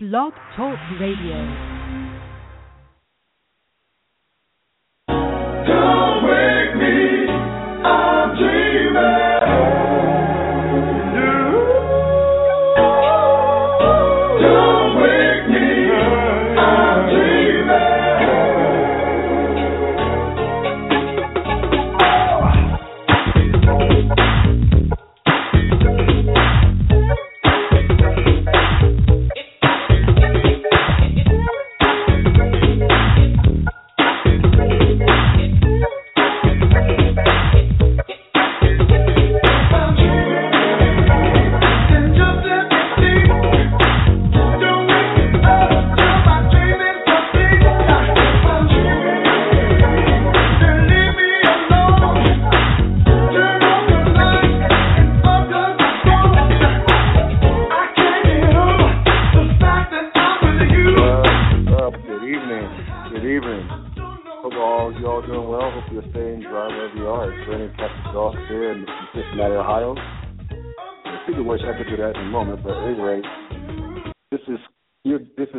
Blog Talk Radio.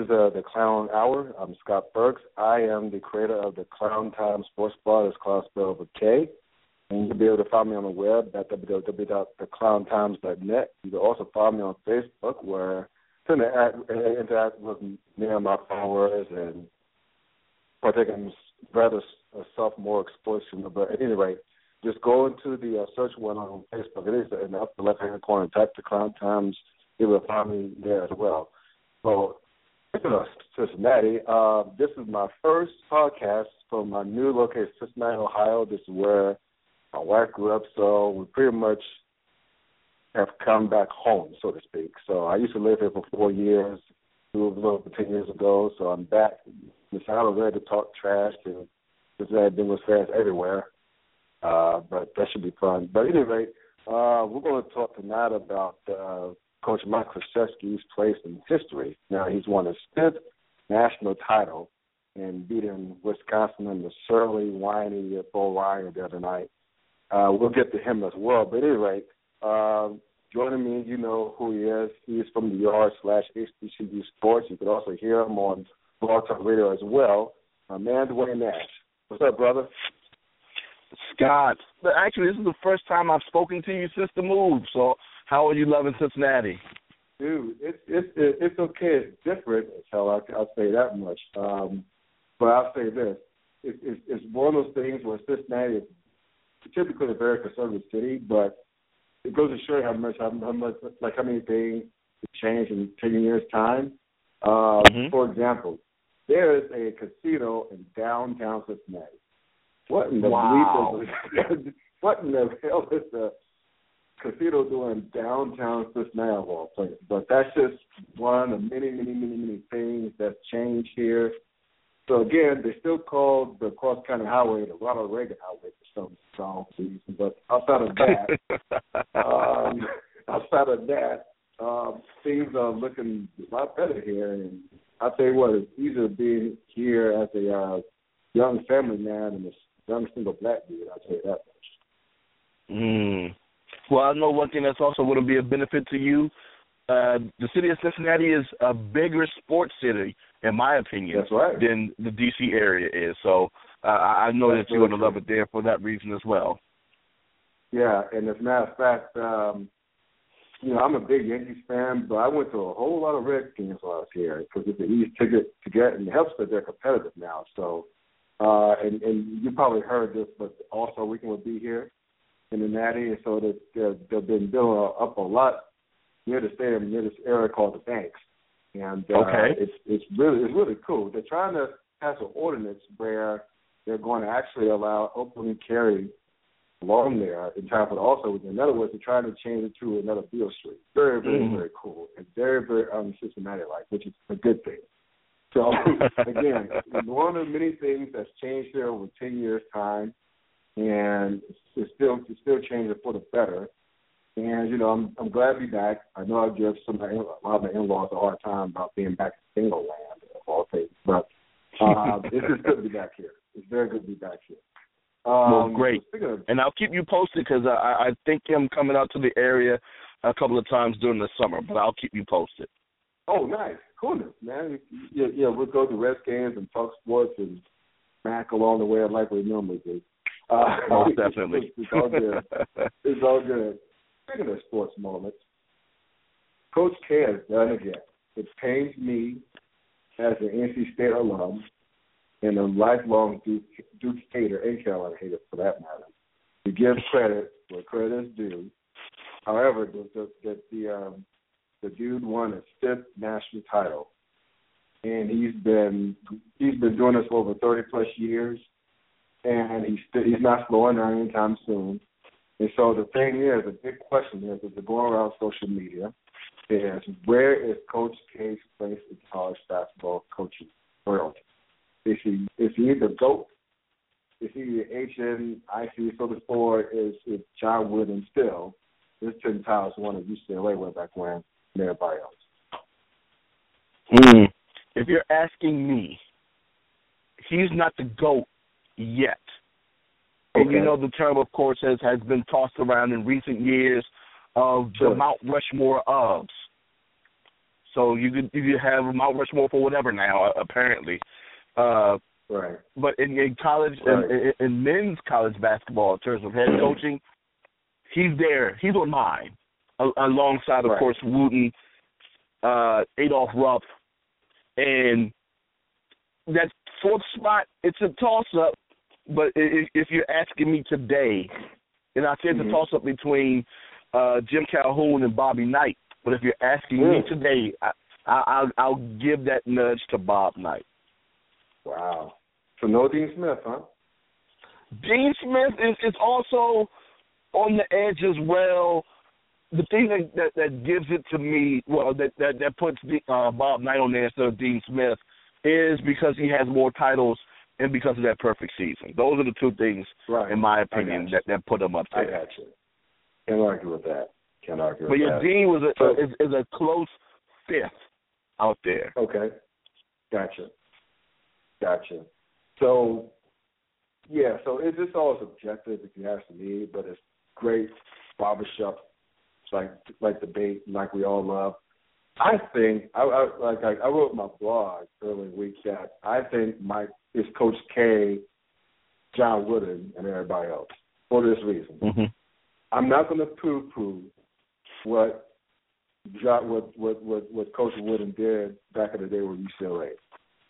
Is uh, the Clown Hour. I'm Scott Burks. I am the creator of the Clown Time Sports Bar. That's Clown spelled with a K. And you'll be able to find me on the web at www.theclowntimes.net. You can also find me on Facebook where I interact with me and my followers and partake in rather a sophomore explosion. But at any rate, just go into the uh, search one on Facebook. It is in the upper left hand corner. Type the Clown Times. You will find me there as well. So, Cincinnati, uh, this is my first podcast from my new location, Cincinnati, Ohio. This is where my wife grew up, so we pretty much have come back home, so to speak. So I used to live here for four years, moved over ten years ago, so I'm back. Decided I was ready to talk trash and been with fans everywhere. Uh, but that should be fun. But anyway, uh, we're going to talk tonight about uh, Coach Mike Krzyzewski's place in history. Now he's won his fifth national title and beating Wisconsin in the surly, whiny Bo Ryan the other night. Uh, we'll get to him as well. But anyway, uh, joining me, you know who he is. He's from the Yard slash HBCU Sports. You can also hear him on Blog Talk Radio as well. My man, Duane Nash. What's up, brother? Scott, actually, this is the first time I've spoken to you since the move. So, how are you loving Cincinnati? Dude, it's it's it's okay. It's different. Hell, I, I'll say that much. Um, but I'll say this: it, it, it's one of those things where Cincinnati is typically a very conservative city, but it goes to show how much how, how much like how many things have changed in ten years' time. Uh, Mhm. For example, there is a casino in downtown Cincinnati. What in the Wow. bleep is what in the hell is the casino doing downtown Cincinnati of all places? But that's just one of many, many, many, many things that's changed here. So again, they still call the cross county highway the Ronald Reagan Highway for some strong reason. But outside of that, um, outside of that, um, things are looking a lot better here. And I tell you what, it's easier being here as a uh, young family man and a young single black dude. I'll tell you that much. mm. Well, I know one thing that's also going to be a benefit to you. Uh, the city of Cincinnati is a bigger sports city, in my opinion, That's right. than the D.C. area is. So uh, I I know That's that you're going to love it there for that reason as well. Yeah, and as a matter of fact, um, you know, I'm a big Yankees fan, but I went to a whole lot of Red games while I was here because it's an easy ticket to get, and it helps that they're competitive now. So, uh, and and you probably heard this, but also weekend will be here in the Natty, and so that they're, they've been building up a lot near the stadium, near this area called the Banks, and uh, Okay. it's it's really it's really cool. They're trying to pass an ordinance where they're going to actually allow open carry along there in time for the All Star Weekend. In other words, they're trying to change it to another Beale Street. Very, very, Mhm. very cool and very, very um, Cincinnati like, which is a good thing. So again, one of the many things that's changed here over ten years time, and it's still it's still changing for the better. And you know, I'm I'm glad to be back. I know I give some of my, a lot of my in-laws a hard time about being back in single land of all things, but uh, it's just good to be back here. It's very good to be back here. Um, Well, great. Of And I'll keep you posted because I, I think I'm coming out to the area a couple of times during the summer, but I'll keep you posted. Oh, nice, coolness, man. Yeah, yeah, we'll go to Reds games and talk sports and smack along the way like we normally do. Uh, Most definitely. it's, all good. it's all good. Speaking of sports moments, Coach K has done again. It pains me as an NC State alum and a lifelong Duke, Duke hater and Carolina hater for that matter to give credit where credit is due. However, the the the, the, um, the dude won his fifth national title, and he's been he's been doing this for over thirty plus years, and he's st- he's not slowing down anytime soon. And so the thing is, the big question is, is going around social media, is where is Coach K's place in college basketball coaching royalty? Is he is he the GOAT? Is he the HNIC? So the four is is John Wooden still. This ten titles won at UCLA way back when and everybody else. Hmm. If you're asking me, he's not the GOAT yet. And you know the term, of course, has has been tossed around in recent years of Sure. the Mount Rushmore ofs. So you could you could have Mount Rushmore for whatever now, uh, apparently. Uh, Right. but in, in college, Right. in, in, in men's college basketball, in terms of head coaching, he's there. He's on mine, alongside, of Right. course, Wooden, uh, Adolph Rupp, and that fourth spot. It's a toss up, but if, if you're asking me today, and I said Mhm. a toss up between uh, Jim Calhoun and Bobby Knight. But if you're asking me Mm. today, I, I, I'll, I'll give that nudge to Bob Knight. Wow. So no Dean Smith, huh? Dean Smith is, is also on the edge as well. The thing that, that that gives it to me, well, that that, that puts the, uh, Bob Knight on there instead of Dean Smith, is because he has more titles and because of that perfect season. Those are the two things, Right. in my opinion, that that put him up I there. got you. Can't argue with that. Can't argue But with that. Dean was a, So- is, is a close fifth out there. Okay. Gotcha. Gotcha. So, yeah, so it's just all subjective if you ask me, but it's great barbershop, like like debate, like we all love. I think I, I like I, I wrote my blog earlier in week that I think Mike is Coach K, John Wooden, and everybody else for this reason. Mm-hmm. I'm not going to poo-poo what John, what, what what what Coach Wooden did back in the day with UCLA.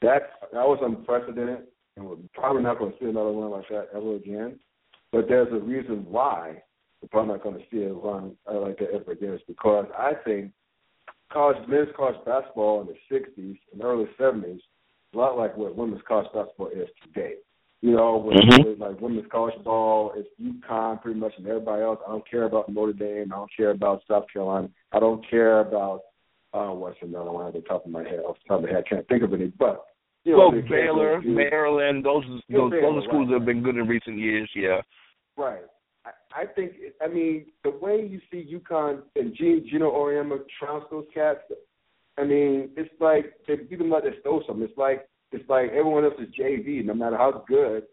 That that was unprecedented, and we're probably not going to see another one like that ever again. But there's a reason why we're probably not going to see it run uh, like that ever again. Is because I think college men's college basketball in the '60s and early '70s is a lot like what women's college basketball is today. You know, with, Mhm. with like women's college ball, it's UConn pretty much, and everybody else. I don't care about Notre Dame. I don't care about South Carolina. I don't care about uh, what's another one at the top of my head. Off the top of my head, I can't think of any. But you know, Well, Baylor, Maryland, those Yeah, those, Baylor, schools right. that have been good in recent years. Yeah. Right. I, I think. I mean, the way you see UConn and G, Geno Auriemma trounce those cats. I mean, it's like they beat them like they stole something. It's like it's like everyone else is JV. No matter how good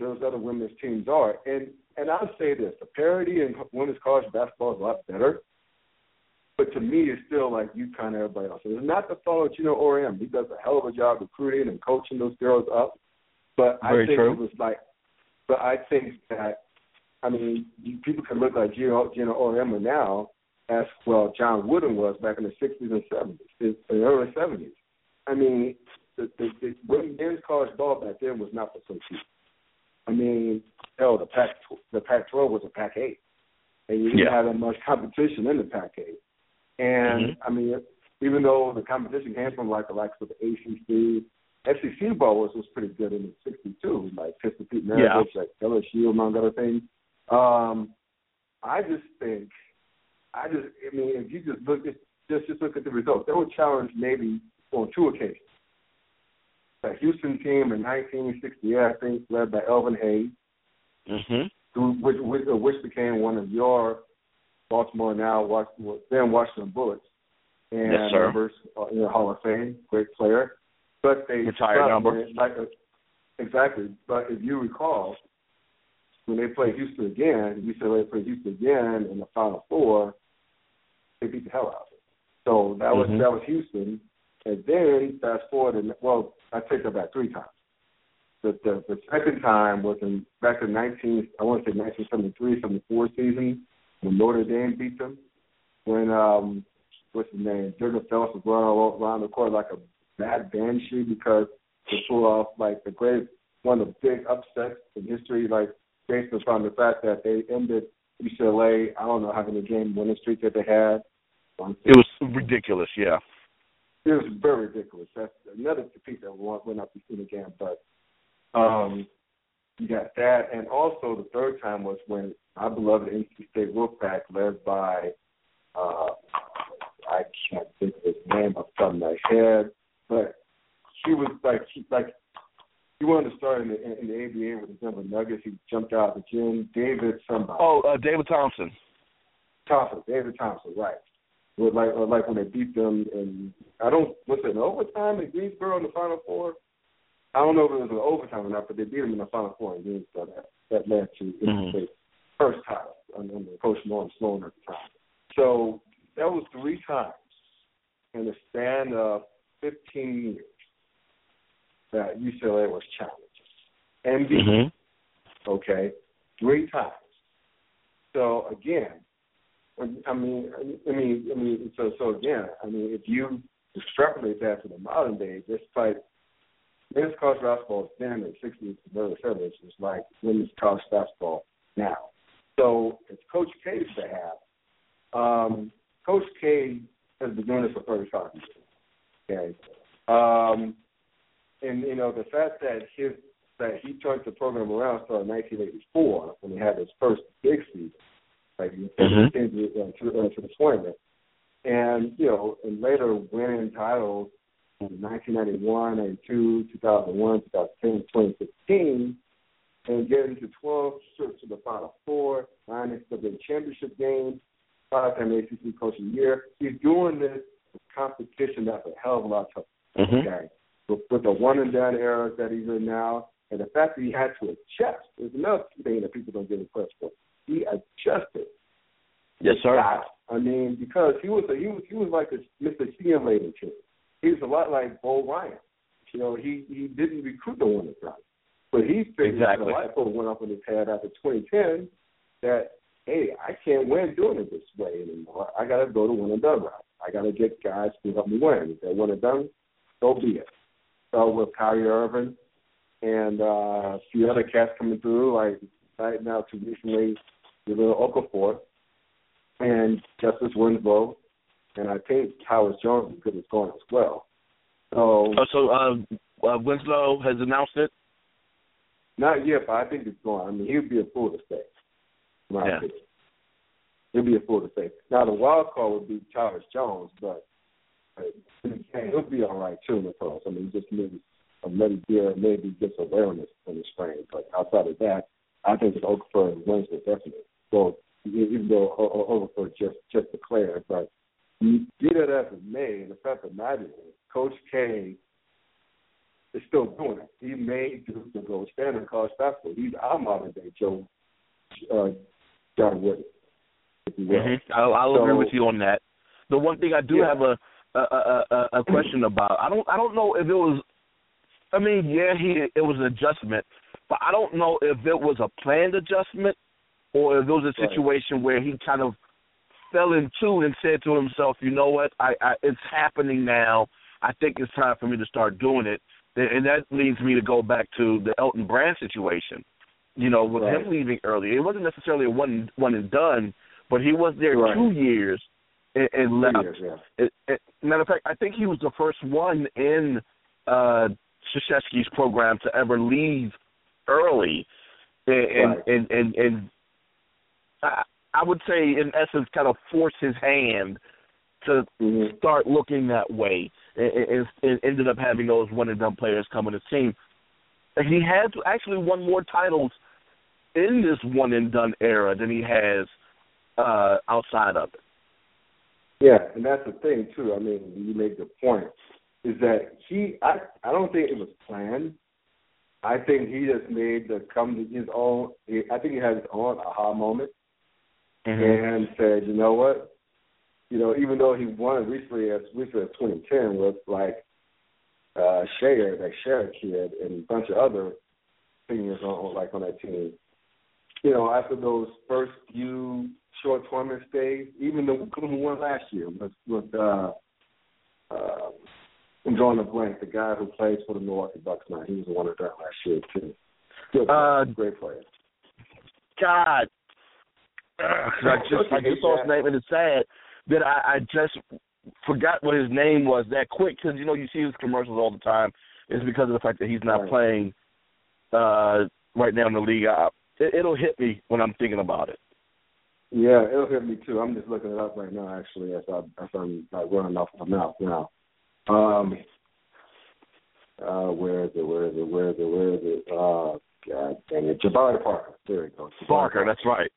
those other women's teams are, and and I'll say this: the parity in women's college basketball is a lot better. But to me, it's still like UConn and everybody else. And it's not the fault of Geno Auriemma. He does a hell of a job recruiting and coaching those girls up. But Very I think true. it was like, but I think that I mean, you, people can look like Geno, Geno Auriemma now as well John Wooden was back in the 60s and 70s, in the early 70s. I mean, the, the, the women's men's college ball back then was not for some people. I mean, hell, the Pac the Pac-12 was a Pac-8, and you didn't Yeah. have that much competition in the Pac-8. And Mhm. I mean, even though the competition came from like the likes of the ACC, SEC ball was was pretty good in the '62, like Pistol Pete Maravich, like LSU, among other things. Um, I just think, I just, I mean, if you just look at just just look at the results, they were challenged maybe on two occasions. The Houston team in 1968, I think, led by Elvin Hayes, Mhm. who which, which, which became one of your Baltimore now, Washington, then Washington Bullets, and Yes, sir. members uh, in the Hall of Fame, great player. But they Retired number. Like uh, exactly. But if you recall, when they played Houston again, UCLA played Houston again in the Final Four, they beat the hell out of it. So that was Mhm. that was Houston, And then fast forward, and well, I take that back three times. The, the the second time was in back in 19, I want to say 1973, 74 season when Notre Dame beat them. When um, what's his name? Jurgen Phelps was running around the court like a mad banshee because they pull off like the great one of the big upsets in history, like based upon the fact that they ended UCLA. I don't know how many game winning streak that they had. It was ridiculous, yeah. It was very ridiculous. That's another piece that went up in the game, but um, you got that, and also the third time was when our beloved NC State Wolfpack, led by uh, I can't think of his name off the top of my head, but he was like he like he wanted to start in the in the ABA with the Denver Nuggets. He jumped out of the gym. David somebody. Oh, uh, David Thompson. Thompson, David Thompson, right. With like or like when they beat them and I don't was it an overtime in Greensboro in the Final Four? I don't know if it was an overtime or not, but they beat them in the Final Four in Greensboro. That that led to mm-hmm. the first title under Coach Norm Sloan at the time. So that was three times in the span of 15 years that UCLA was challenged. And mm-hmm. okay, three times. So again, I mean, I mean, I mean, so so again, I mean, if you extrapolate that to the modern day, this like men's college basketball then in the '60s and early '70s was like women's college basketball now. So it's Coach K's to have. Um, Coach K has been doing this for 35 years. Okay, um, and you know the fact that his that he turned the program around started in 1984 when he had his first big season, like mm-hmm. came uh, to, uh, to the tournament, and you know, and later winning titles in 1991, 92, 2001, 2010, 2016, and getting to 12 trips to the Final Four, nine NCAA championship games, five-time ACC Coach of the Year. He's doing this competition that's a hell of a lot tougher. Mm-hmm. Okay, with, with the one and done era that he's in now, and the fact that he had to adjust is another thing that people don't get credit for. He adjusted. Yes, sir. I mean, because he was a, he was he was like a Mr. Accumulator kid. He was a lot like Bo Ryan. You know, he he didn't recruit the one right, but he figured exactly. the light bulb went up in his head after 2010 that hey, I can't win doing it this way anymore. I got to go to one and done route. I got to get guys to help me win. If they want it done, so be it. So with Kyrie Irving and uh, a few other cats coming through, like right now, too recently, the little Okafor and Justice Winslow, and I think Howard Jones good as going as well. So, oh, so uh, uh, Winslow has announced it. Not yet, but I think it's going. I mean, he'd be a fool to stay. My yeah. opinion. He'd be a fool to stay. Now the wild card would be Charles Jones, but he'll be all right too in the pros. I mean, just maybe a little gear, maybe gets awareness in the spring. But outside of that, I think it's Okafor and Winslow definitely. So even though Okafor just just declared, but be that as it may, the fact of the matter is, Coach K is still doing it. He made Duke the gold standard college basketball. He's our modern day Joe uh, John Wood. Mm-hmm. I'll, I'll so, agree with you on that. The one thing I do yeah. have a a, a a question about, I don't I don't know if it was. I mean, yeah, he it was an adjustment, but I don't know if it was a planned adjustment or if it was a situation right. where he kind of fell into and said to himself, you know what, I, I it's happening now. I think it's time for me to start doing it. And that leads me to go back to the Elton Brand situation. You know, with right. him leaving early, it wasn't necessarily a one one and done, but he was there right. two years and, and left. Years, yeah. it, it, matter of fact, I think he was the first one in uh Krzyzewski's program to ever leave early, and right. and and, and I, I would say, in essence, kind of force his hand to mm-hmm. start looking that way, and, and, ended up having those one and done players come on his team. He has actually won more titles in this one and done era than he has uh outside of it. Yeah, and that's the thing too. I mean, you make the point is that he. I I don't think it was planned. I think he just made the come to his own. I think he had his own aha moment mm-hmm. and said, you know what, you know, even though he won recently as recently as 2010 with like uh Scheyer, that Scheyer kid, and a bunch of other seniors on like on that team. You know, after those first few short tournament stays, even the who won last year was with uh uh I'm drawing a blank, the guy who plays for the Milwaukee Bucks now, he was the one that last year too. Good player, Uh, great player. God. Ugh, 'cause I just I just saw his name and it's sad that I, I just forgot what his name was that quick because you know you see his commercials all the time. It's because of the fact that he's not Right. playing uh right now in the league. I, it, it'll hit me when I'm thinking about it. Yeah, it'll hit me too. I'm just looking it up right now, actually, as I as I'm like running off my mouth now. Um, uh, where is it? Where is it? Where is it? Where is it? Uh, God dang it, Jabari Parker. There you go. Jabari Parker, that's right.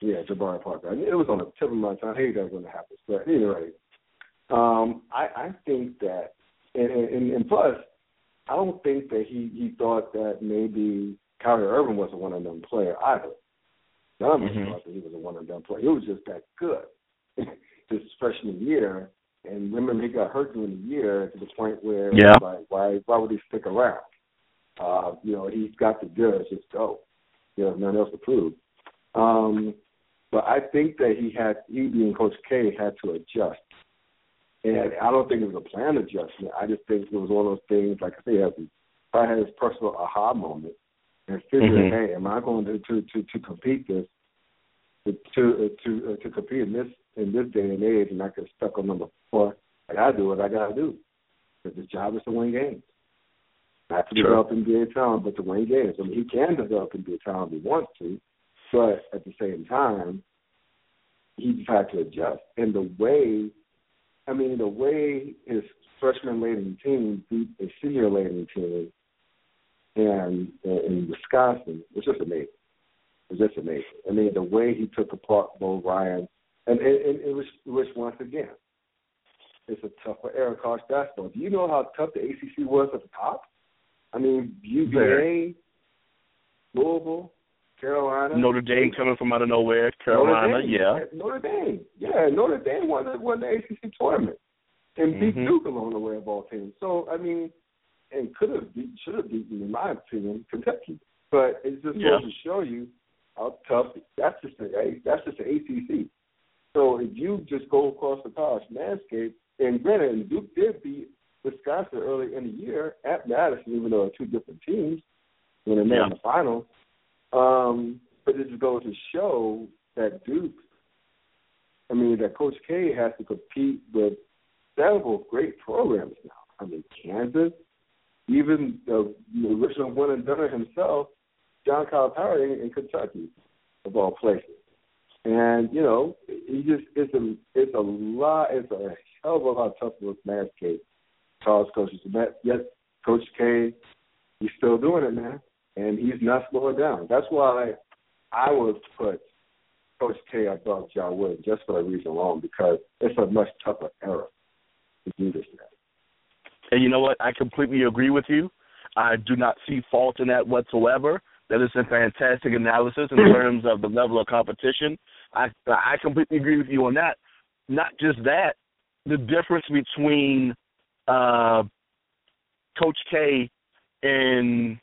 Yeah, Jabari Parker. I mean, it was on the tip of my tongue. I hate that when it happens. But at any rate, um, I, I think that, and, and, and plus, I don't think that he, he thought that maybe Kyrie Irving was a one and done player either. None of us Mhm. thought that he was a one and done player. He was just that good his freshman year. And remember, he got hurt during the year to the point where Yeah. like, why why would he stick around? Uh, you know, he's got the goods. Just go. You know, nothing else to prove. Um, but I think that he had, he being Coach K, had to adjust. And I don't think it was a planned adjustment. I just think it was one of those things, like I say, probably had his personal aha moment and figured, Mhm. hey, am I going to to to, to compete this to to to, uh, to compete in this in this day and age, and I get stuck on number four? I gotta do what I gotta do because his job is to win games. Not to Sure. develop NBA talent, but to win games. I mean, he can develop NBA talent if he wants to, but at the same time, he just had to adjust. And the way, I mean, the way his freshman laden team beat a senior laden team and in Wisconsin was just amazing. It was just amazing. I mean, the way he took apart Bo Ryan, and, and, and it was, which once again, it's a tougher era college basketball. Do you know how tough the ACC was at the top? I mean, UVA. Louisville, Carolina, Notre Dame coming from out of nowhere, Carolina, Notre Dame. yeah. Notre Dame. Yeah, Notre Dame won the, won the ACC tournament and beat Mhm. Duke along the way of all teams. So I mean, and could have beat, should have beaten, in my opinion, Kentucky. But it just Yeah. to show you how tough. That's just the that's just the ACC. So if you just go across the college landscape, and granted, Duke did beat Wisconsin early in the year at Madison, even though they're two different teams when they met Yeah. in the finals. Um, but it just goes to show that Duke, I mean, that Coach K has to compete with several great programs now. I mean, Kansas, even the, the original one and done himself, John Calipari in, in Kentucky, of all places. And you know, he just it's a it's a lot it's a hell of a lot tougher with landscape college coaches. And that yet Coach K, he's still doing it, man, and he's not slowing down. That's why I would put Coach K above John Wood just for that reason alone, because it's a much tougher era to do this now. And you know what? I completely agree with you. I do not see fault in that whatsoever. That is a fantastic analysis in terms of the level of competition. I I completely agree with you on that. Not just that, the difference between uh, Coach K and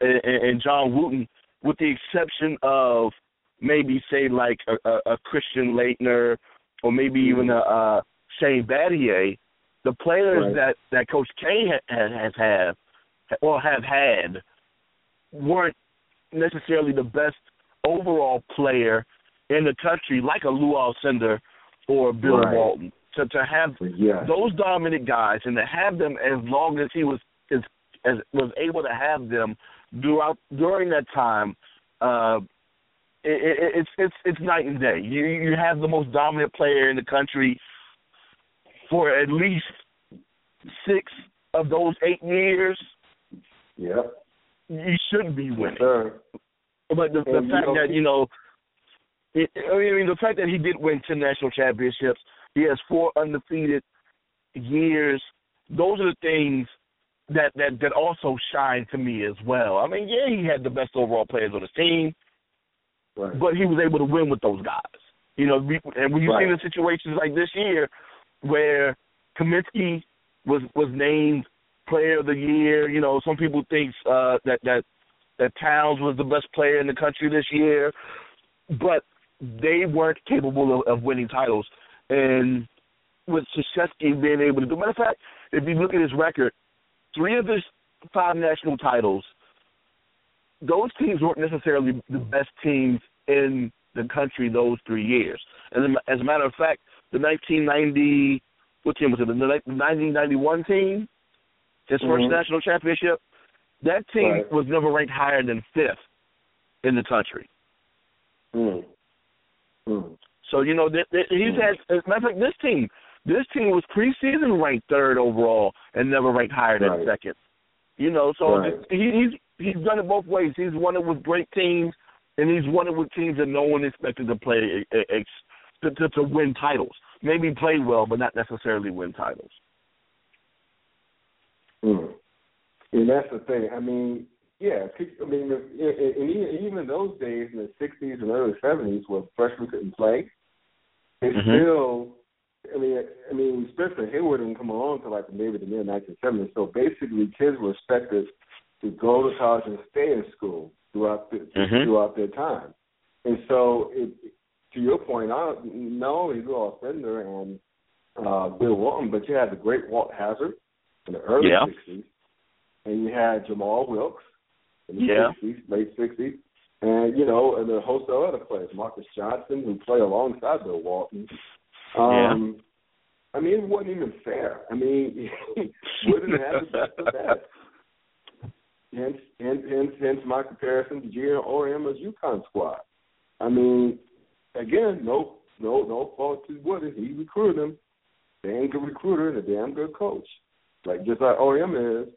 and, and John Wooden, with the exception of maybe say like a, a, a Christian Laettner or maybe even a, a Shane Battier, the players Right. that that Coach K ha- ha- has had or have had weren't necessarily the best overall player in the country, like a Lou Alcindor or Bill Right. Walton. To to have Yeah. those dominant guys and to have them as long as he was as, as was able to have them throughout during that time uh it, it, it's it's it's night and day you you have the most dominant player in the country for at least six of those eight years Yep. you shouldn't be winning Sir. but the, the fact know- that you know, it, I mean, the fact that he did win ten national championships, he has four undefeated years. Those are the things that that that also shine to me as well. I mean, yeah, he had the best overall players on his team, Right. but he was able to win with those guys. You know, and when you Right. see the situations like this year, where Kaminsky was was named Player of the Year. You know, some people think uh, that that that Towns was the best player in the country this year, but they weren't capable of, of winning titles. And with Krzyzewski being able to do, matter of fact, if you look at his record, three of his five national titles, those teams weren't necessarily the best teams in the country those three years. And as a matter of fact, the 1990 what team was it? The 1991 team, his 1st Mhm. national championship. That team Right. was never ranked higher than fifth in the country. Mm. Mm. So you know, th- th- he's had. As a matter of fact, this team, this team was preseason ranked third overall and never ranked higher than Right. second. You know, so Right. he, he's he's done it both ways. He's won it with great teams, and he's won it with teams that no one expected to play ex- to, to, to win titles. Maybe play well, but not necessarily win titles. Mm. And that's the thing. I mean, yeah. I mean, and even even those days in the '60s and early '70s, where freshmen couldn't play, they Mhm. still. I mean, I mean, Spencer Haywood didn't come along until like maybe the mid 1970s. So basically, kids were expected to go to college and stay in school throughout the, Mhm. throughout their time. And so, it, to your point, I, not only Lou Fender and uh, Bill Walton, but you had the great Walt Hazzard in the early Yeah. 60s, and you had Jamaal Wilkes in the Yeah. 60s, late 60s, and you know, and a host of other players, Marques Johnson, who played alongside Bill Walton. Um, I mean, it wasn't even fair. I mean, Wooden had the best of best. Hence, hence, hence, hence my comparison to Gio Auriemma's UConn squad. I mean, again, no, no, no fault to Wooden. He recruited him. Damn good recruiter and a damn good coach. Like just like Auriemma is.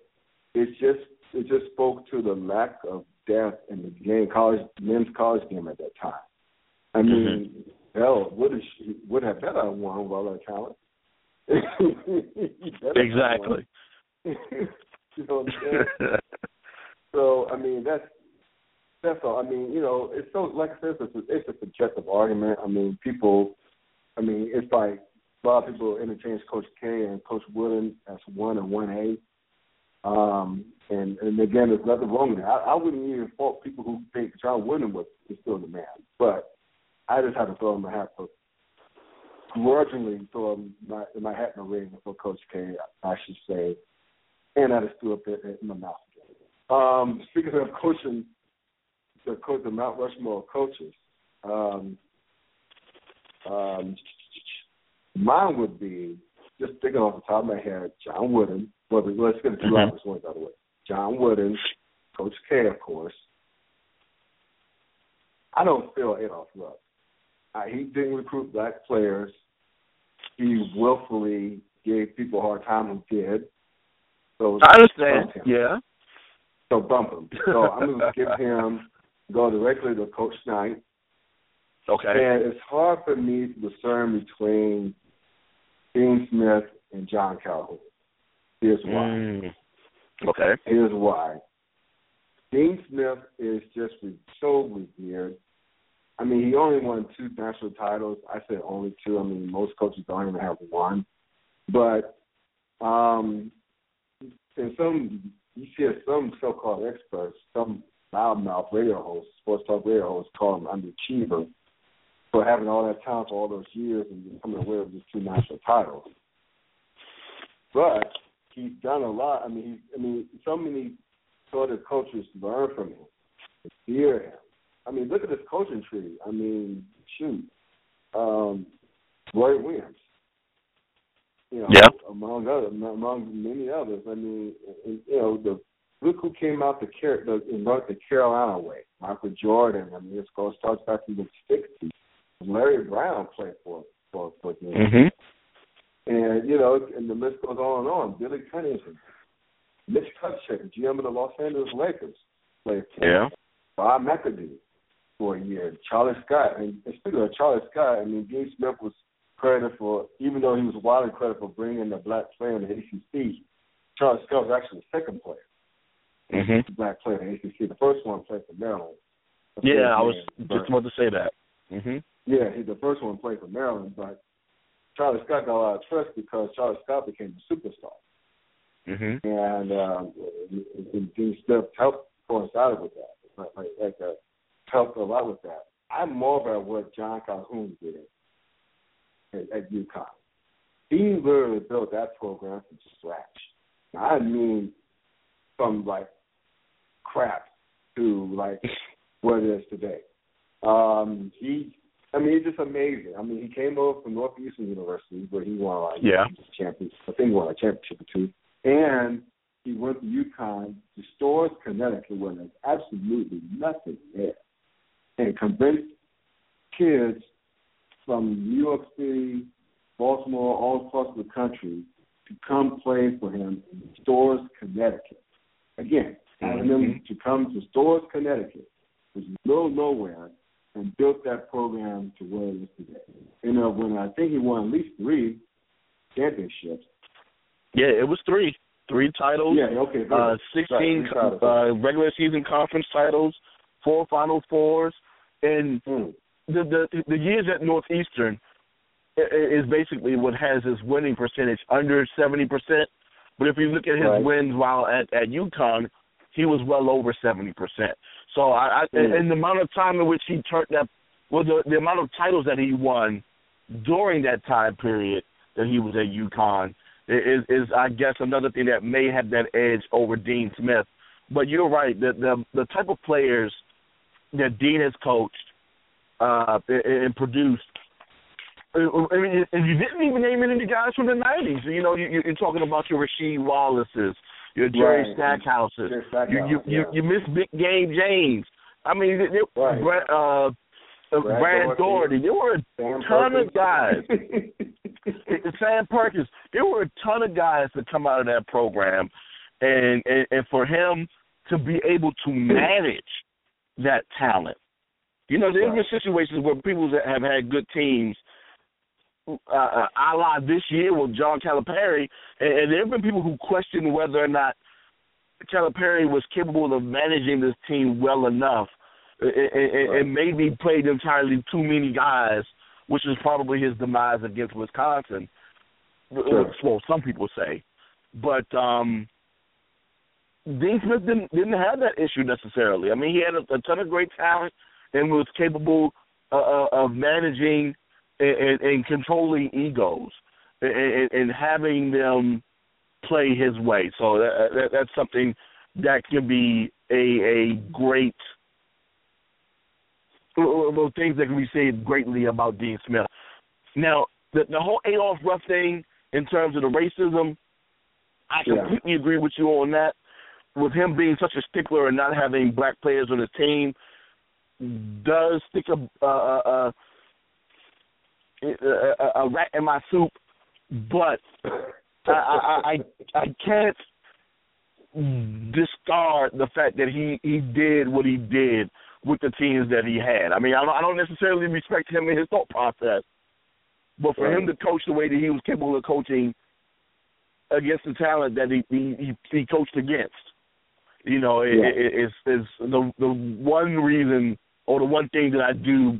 It's just it just spoke to the lack of depth in the game, college men's college game at that time. I mean, mm-hmm. hell, would have would have better won with all that talent. He better have won. Exactly. you know what I'm saying? So I mean that's that's all. I mean you know it's so like I said it's a, it's a subjective argument. I mean people, I mean it's like a lot of people interchange Coach K and Coach Wooden as one and one A. Um, and and again, there's nothing wrong with that. I, I wouldn't even fault people who think John Wooden was is still the man, but I just have to throw in my hat for grudgingly throw him my my hat in the ring for Coach K. I should say, and I just threw up in, in my mouth. Um, speaking of coaching, the coach, the Mount Rushmore coaches. Um, um, mine would be just thinking off the top of my head, John Wooden. Well, let's get the 2 Mhm. obvious ones out of the way. John Wooden, Coach K, of course. I don't feel Adolph Rupp. Uh, he didn't recruit black players. He willfully gave people a hard time who did. So I understand. Yeah. So bump him. So I'm going to give him go directly to Coach Knight. Okay. And it's hard for me to discern between Dean Smith and John Calhoun. Here's why. Mm. Okay. Here's why. Dean Smith is just so revered. I mean, he only won two national titles. I said only two. I mean, most coaches don't even have one. But um, and some you see some so-called experts, some loudmouth radio hosts, sports talk radio hosts, call him underachiever for having all that talent for all those years and becoming aware of just two national titles. But he's done a lot. I mean, he, I mean, so many sort of coaches learn from him, fear him. I mean, look at this coaching tree. I mean, shoot, um, Roy Williams. You know, Yeah. among other, among many others. I mean, and, you know, the look who came out the Car- the in North the Carolina way. Michael Jordan. I mean, this goes starts back in the '60s. Larry Brown played for for for him. Mhm. And you know, and the list goes on and on. Billy Cunningham, Mitch Kupchak, GM of the Los Angeles Lakers, played for him. Yeah. Bob McAdoo for a year. Charlie Scott. And, and speaking of Charlie Scott, I mean, Dean Smith was credited for, even though he was widely credited for bringing the black player in the ACC, Charlie Scott was actually the second player, Mm Mhm. the black player in the ACC. The first one played for Maryland. Yeah, I was just about to say that. Mhm. Yeah, he the first one played for Maryland, but Charlie Scott got a lot of trust because Charlie Scott became a superstar. Mm-hmm. and um, Dean Smith helped coincided with that. Like, like, like uh, helped a lot with that. I'm more about what John Calhoun did at, at UConn. He literally built that program from scratch. Now, I mean, from like crap to like what it is today. Um, he, I mean, it's just amazing. I mean, he came over from Northeastern University where he won like Yeah. champions. I think he won a championship or two, and he went to UConn to Storrs, Connecticut, where there's absolutely nothing there, and convinced kids from New York City, Baltimore, all across the country to come play for him in Storrs, Connecticut. Again, having them mm-hmm. to come to Storrs, Connecticut, which is middle nowhere, and built that program to where it is today. You know, when I think he won at least three championships. Yeah, it was three, three titles. Yeah, okay. uh, 16 three uh, regular season conference titles, four Final Fours, and Mm. the the the years at Northeastern is basically what has his winning percentage under seventy percent. But if you look at his Right. wins while at at UConn, he was well over seventy percent. So I, I Mm. and the amount of time in which he turned that, well, the the amount of titles that he won during that time period that he was at UConn is is I guess another thing that may have that edge over Dean Smith. But you're right, the the the type of players that Dean has coached uh, and, and produced. I mean, and you didn't even name any of the guys from the '90s. You know, you, you're talking about your Rasheed Wallaces, your Jerry Right. Stackhouses. You you you, yeah. you miss Big Game James. I mean, they, they, Right. Brad, uh, uh, Brad Brad Daugherty. There were a Sam ton Perkins. of guys. Sam Perkins. There were a ton of guys that come out of that program, and and, and for him to be able to manage that talent. You know, there's been situations where people that have had good teams, uh, uh, a la this year with John Calipari, and, and there have been people who question whether or not Calipari was capable of managing this team well enough, and, and, and maybe played entirely too many guys, which is probably his demise against Wisconsin. Sure. Well, some people say, but um, Dean Smith didn't didn't have that issue necessarily. I mean, he had a, a ton of great talent and was capable uh, uh, of managing and, and, controlling egos and, and, having them play his way. So that, that, that's something that can be a a great well, things that can be said greatly about Dean Smith. Now, the the whole Adolph Rupp thing in terms of the racism, I Yeah. completely agree with you on that. With him being such a stickler and not having black players on his team, does stick a a, a, Uh, a, a rat in my soup. But I I I, I can't discard the fact that he he did what he did with the teams that he had. I mean, I don't, I don't necessarily respect him and his thought process, but for him to coach the way that he was capable of coaching against the talent that he he, he, he coached against, you know, it, Yeah. it, it's it's the the one reason or the one thing that I do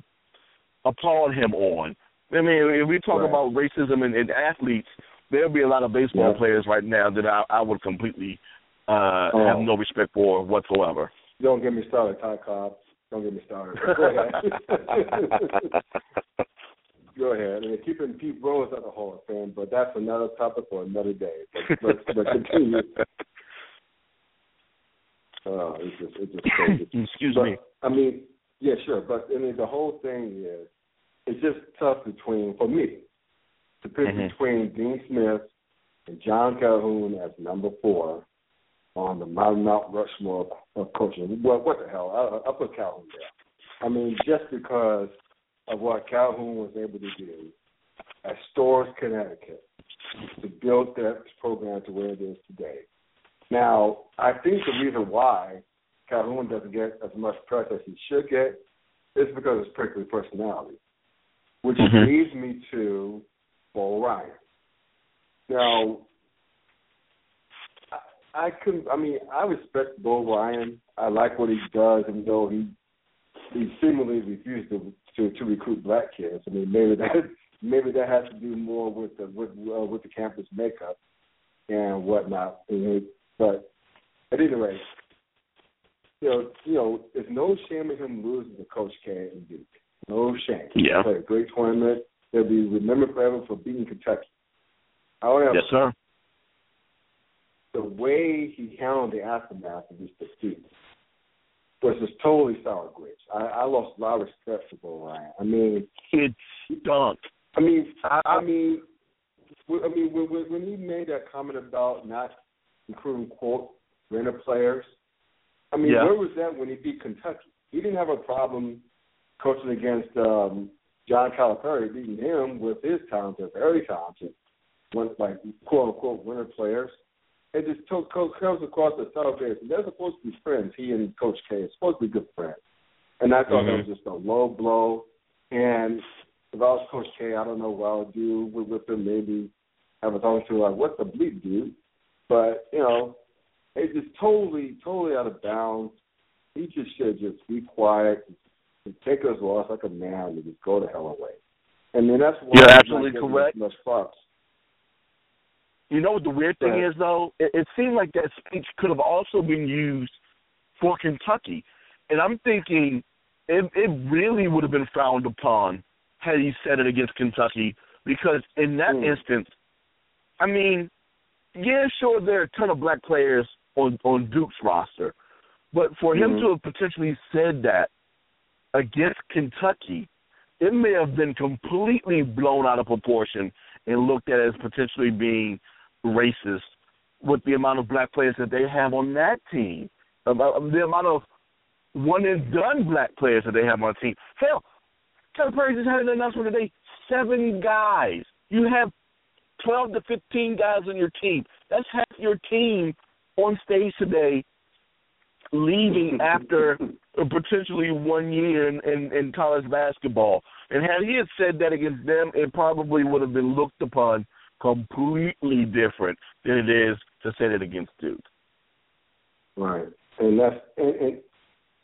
applaud him on. I mean, if we talk Right. about racism in, in athletes, there'll be a lot of baseball Yeah. players right now that I, I would completely uh, Oh. have no respect for whatsoever. Don't get me started, Ty Cobb. Don't get me started. Go ahead. Go ahead. I mean, keeping Pete Rose at the Hall of Fame, but that's another topic for another day. But, but, but continue. Oh, it's just, it's just crazy. Excuse But, me. I mean, yeah, sure, but I mean, the whole thing is, it's just tough between for me to pick Mhm. between Dean Smith and John Calhoun as number four on the Mount Rushmore of coaching. What what the hell? I, I put Calhoun there. I mean, just because of what Calhoun was able to do at Storrs, Connecticut, to build that program to where it is today. Now, I think the reason why Calhoun doesn't get as much press as he should get is because of his prickly personality, which Mhm. leads me to Bo Ryan. Now, I, I couldn't. I mean, I respect Bo Ryan. I like what he does, even though he he seemingly refused to, to to recruit black kids. I mean, maybe that maybe that has to do more with the with uh, with the campus makeup and whatnot. But at any rate, you know, you know, it's no shame in him losing to Coach K and Duke. No shame. Yeah. Played a great tournament. He'll be remembered forever for beating Kentucky. However, Yes, sir. the way he handled the aftermath of this defeat was just totally sour grapes. I, I lost a lot of respect for Bo Ryan. I mean, It stunk. I mean, I, I mean, I mean, when, when when he made that comment about not including quote renter players, I mean, Yeah. where was that when he beat Kentucky? He didn't have a problem coaching against um, John Calipari, beating him with his talented, very talented, one like quote unquote winner players. It just to- co- comes across as celebration. They're supposed to be friends. He and Coach K are supposed to be good friends. And I thought that was just a low blow. And if I was Coach K, I don't know what I would do with, with him. Maybe have a talk to him like, what the bleep, dude? But you know, it's just totally, totally out of bounds. He just should just be quiet take his loss like a man and just go the hell away. And then that's why You're absolutely correct. Much. You know what the weird thing is though? It, it seemed like that speech could have also been used for Kentucky, and I'm thinking it, it really would have been frowned upon had he said it against Kentucky because in that Mm. instance, I mean, yeah, sure there are a ton of black players on on Duke's roster, but for him Mhm. to have potentially said that against Kentucky, it may have been completely blown out of proportion and looked at as potentially being racist with the amount of black players that they have on that team, the amount of one and done black players that they have on the team. Hell, Calipari just had an announcement today: seven guys. You have twelve to fifteen guys on your team. That's half your team on stage today, leaving after potentially one year in, in, in college basketball. And had he had said that against them, it probably would have been looked upon completely different than it is to say it against Duke. Right. And that's and, and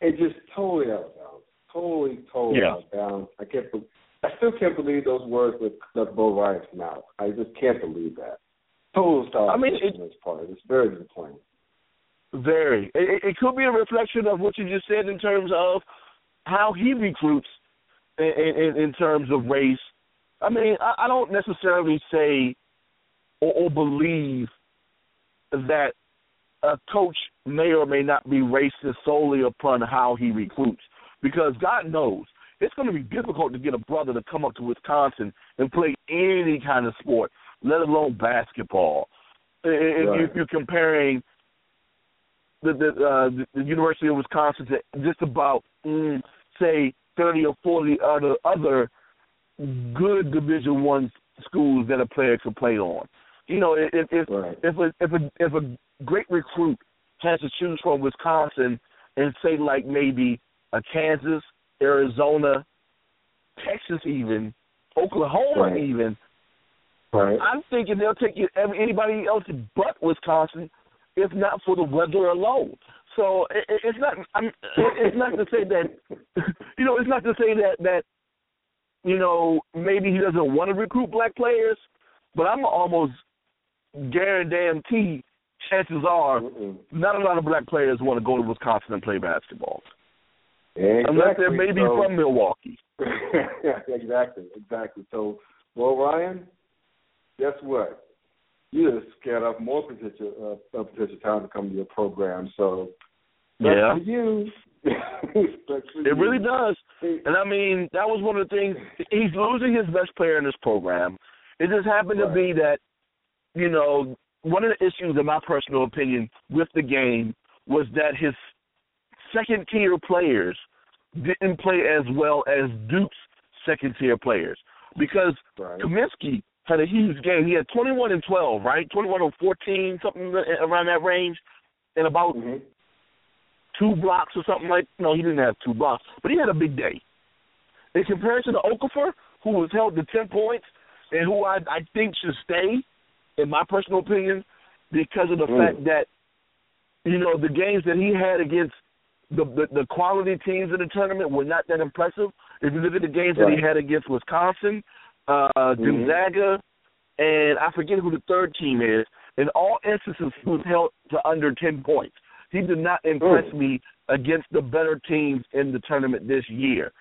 it just totally out of bounds. Totally, totally Yeah. out of bounds. I can't. be- I still can't believe those words with left Bo Ryan's mouth. I just can't believe that. Total style I mean, on it- his part. It's very disappointing. Very. It, it could be a reflection of what you just said in terms of how he recruits in, in, in terms of race. I mean, I, I don't necessarily say or, or believe that a coach may or may not be racist solely upon how he recruits, because God knows it's going to be difficult to get a brother to come up to Wisconsin and play any kind of sport, let alone basketball. If Right. you, you're comparing the the, uh, the the University of Wisconsin to just about mm, say thirty or forty other other good Division One schools that a player could play on. You know, if if Right. if a if a if a great recruit has to choose from Wisconsin and say like maybe a Kansas, Arizona, Texas, even Oklahoma, Right. even Right. I'm thinking they'll take you anybody else but Wisconsin, if not for the weather alone. So it, it- it's not. I'm, it's not to say that, you know, it's not to say that that, you know, maybe he doesn't want to recruit black players, but I'm almost guarantee chances are Mm-mm. not a lot of black players want to go to Wisconsin and play basketball, Exactly. unless they're maybe so, from Milwaukee. exactly, exactly. So, well, Ryan, guess what? You just scared off more potential uh, potential talent to come to your program. So, Yeah. you. It really does. And I mean, that was one of the things. He's losing his best player in this program. It just happened to be that, you know, one of the issues, in my personal opinion, with the game was that his second tier players didn't play as well as Duke's second tier players because Right. Kaminsky had a huge game. He had 21 and 12, right? 21 and 14, something around that range, and about hmm two blocks or something like. No, he didn't have two blocks, but he had a big day. In comparison to Okafor, who was held to ten points and who I I think should stay, in my personal opinion, because of the Mm. fact that you know the games that he had against the, the the quality teams in the tournament were not that impressive. If you look at the games that he had against Wisconsin, uh, Mhm. Gonzaga, and I forget who the third team is. In all instances, he was held to under ten points. He did not impress Mm. me against the better teams in the tournament this year.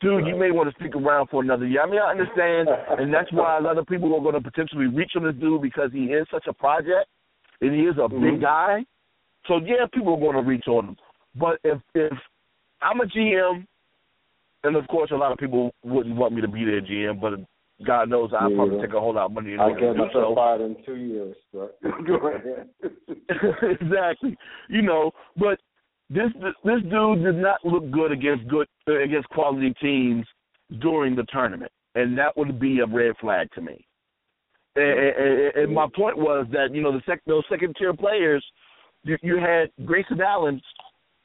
Dude, you may want to stick around for another year. I mean, I understand, and that's why a lot of people are going to potentially reach on this dude because he is such a project, and he is a Mhm. big guy. So yeah, people are going to reach on him. But if if I'm a GM, and of course a lot of people wouldn't want me to be their GM, but God knows I'll Yeah. probably take a whole lot of money in I get myself so. fired in two years, but go ahead. exactly. You know, but this this dude did not look good against good uh, against quality teams during the tournament, and that would be a red flag to me. And, and, and my point was that you know the sec, those second tier players, you, you had Grayson Allen,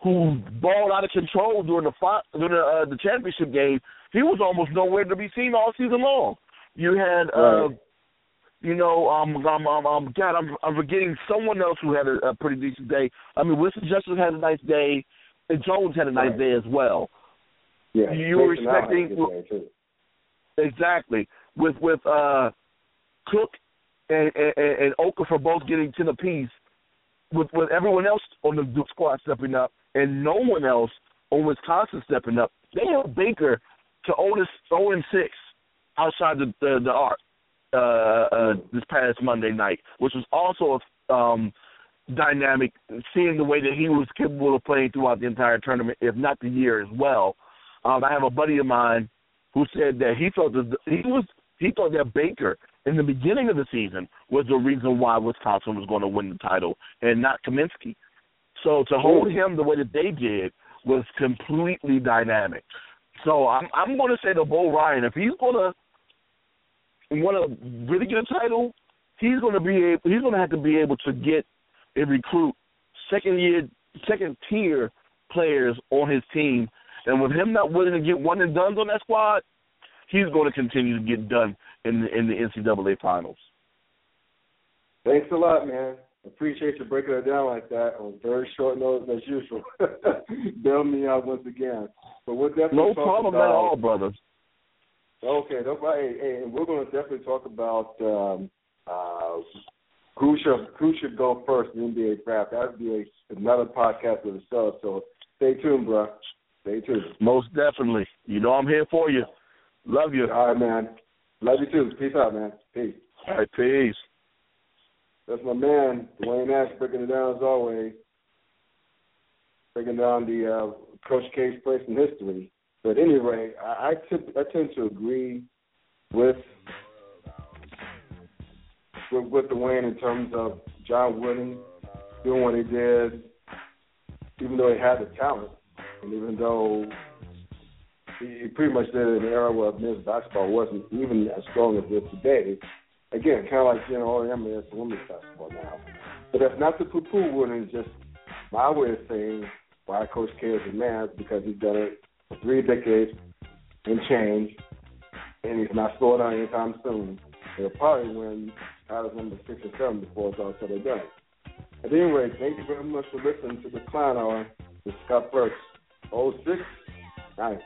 who balled out of control during the during the, uh, the championship game. He was almost nowhere to be seen all season long. You had uh, Right. you know, um, um, um, um, God, I'm, I'm forgetting someone else who had a, a pretty decent day. I mean, Winston Justice had a nice day, and Jones had a nice Right. day as well. Yeah, You were Grayson Allen had a expecting- good day, too. Exactly. With with uh, Cook and, and and Okafor both getting ten apiece, with with everyone else on the Duke squad stepping up, and no one else on Wisconsin stepping up, they held Dekker to 0 0 and six outside the the, the arc uh, uh, this past Monday night, which was also um, dynamic. Seeing the way that he was capable of playing throughout the entire tournament, if not the year as well. Um, I have a buddy of mine who said that he thought that he was he thought that Dekker in the beginning of the season was the reason why Wisconsin was going to win the title and not Kaminsky. So to hold him the way that they did was completely dynamic. So I'm I'm going to say to Bo Ryan if he's going to want to really get a title, he's going to be able, he's going to have to be able to get and recruit second year second tier players on his team and with him not willing to get one and done on that squad, he's going to continue to get done in the, in the NCAA finals. Thanks a lot, man. Appreciate you breaking it down like that on very short notice as usual. Bail me out once again. But we'll definitely No problem about, at all, brother. Okay, no, hey, and we're going to definitely talk about um, uh, who should who should go first in the NBA draft. That would be a, another podcast of itself. So stay tuned, bro. Stay tuned. Most definitely. You know I'm here for you. Love you. All right, man. Love you too. Peace out, man. Peace. All right, peace. That's my man, Duane Nash, breaking it down as always. Breaking down the uh, Coach K's place in history. But at any rate, I, I, tend, tend to agree with, with with Duane in terms of John Wooden doing what he did, even though he had the talent, and even though he, he pretty much did it in an era where men's basketball wasn't even as strong as it is today. Again, kind of like you know, OM is the women's basketball now. But that's not to poo-poo Wooden. It's just my way of saying why Coach K is a man because he's done it for three decades and change, and he's not slowing down anytime soon. He'll probably win titles number six or seven before it's all said and done. At any rate, thank you very much for listening to the Klein Hour with Scott Burks. 06. Nice.